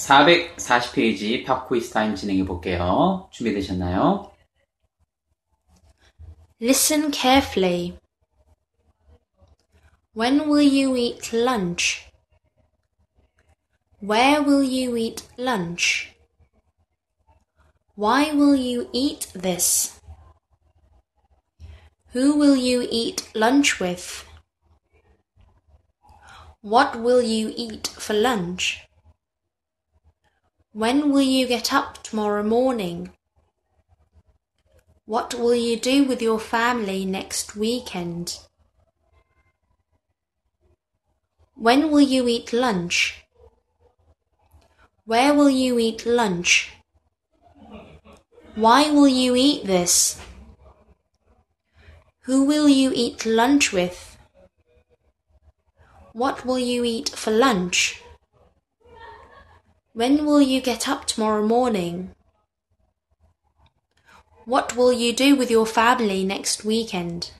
440페이지 팝퀴즈 타임 진행해 볼게요. 준비되셨나요? Listen carefully. When will you eat lunch? Where will you eat lunch? Why will you eat this? Who will you eat lunch with? What will you eat for lunch? When will you get up tomorrow morning? What will you do with your family next weekend? When will you eat lunch? Where will you eat lunch? Why will you eat this? Who will you eat lunch with? What will you eat for lunch? When will you get up tomorrow morning? What will you do with your family next weekend?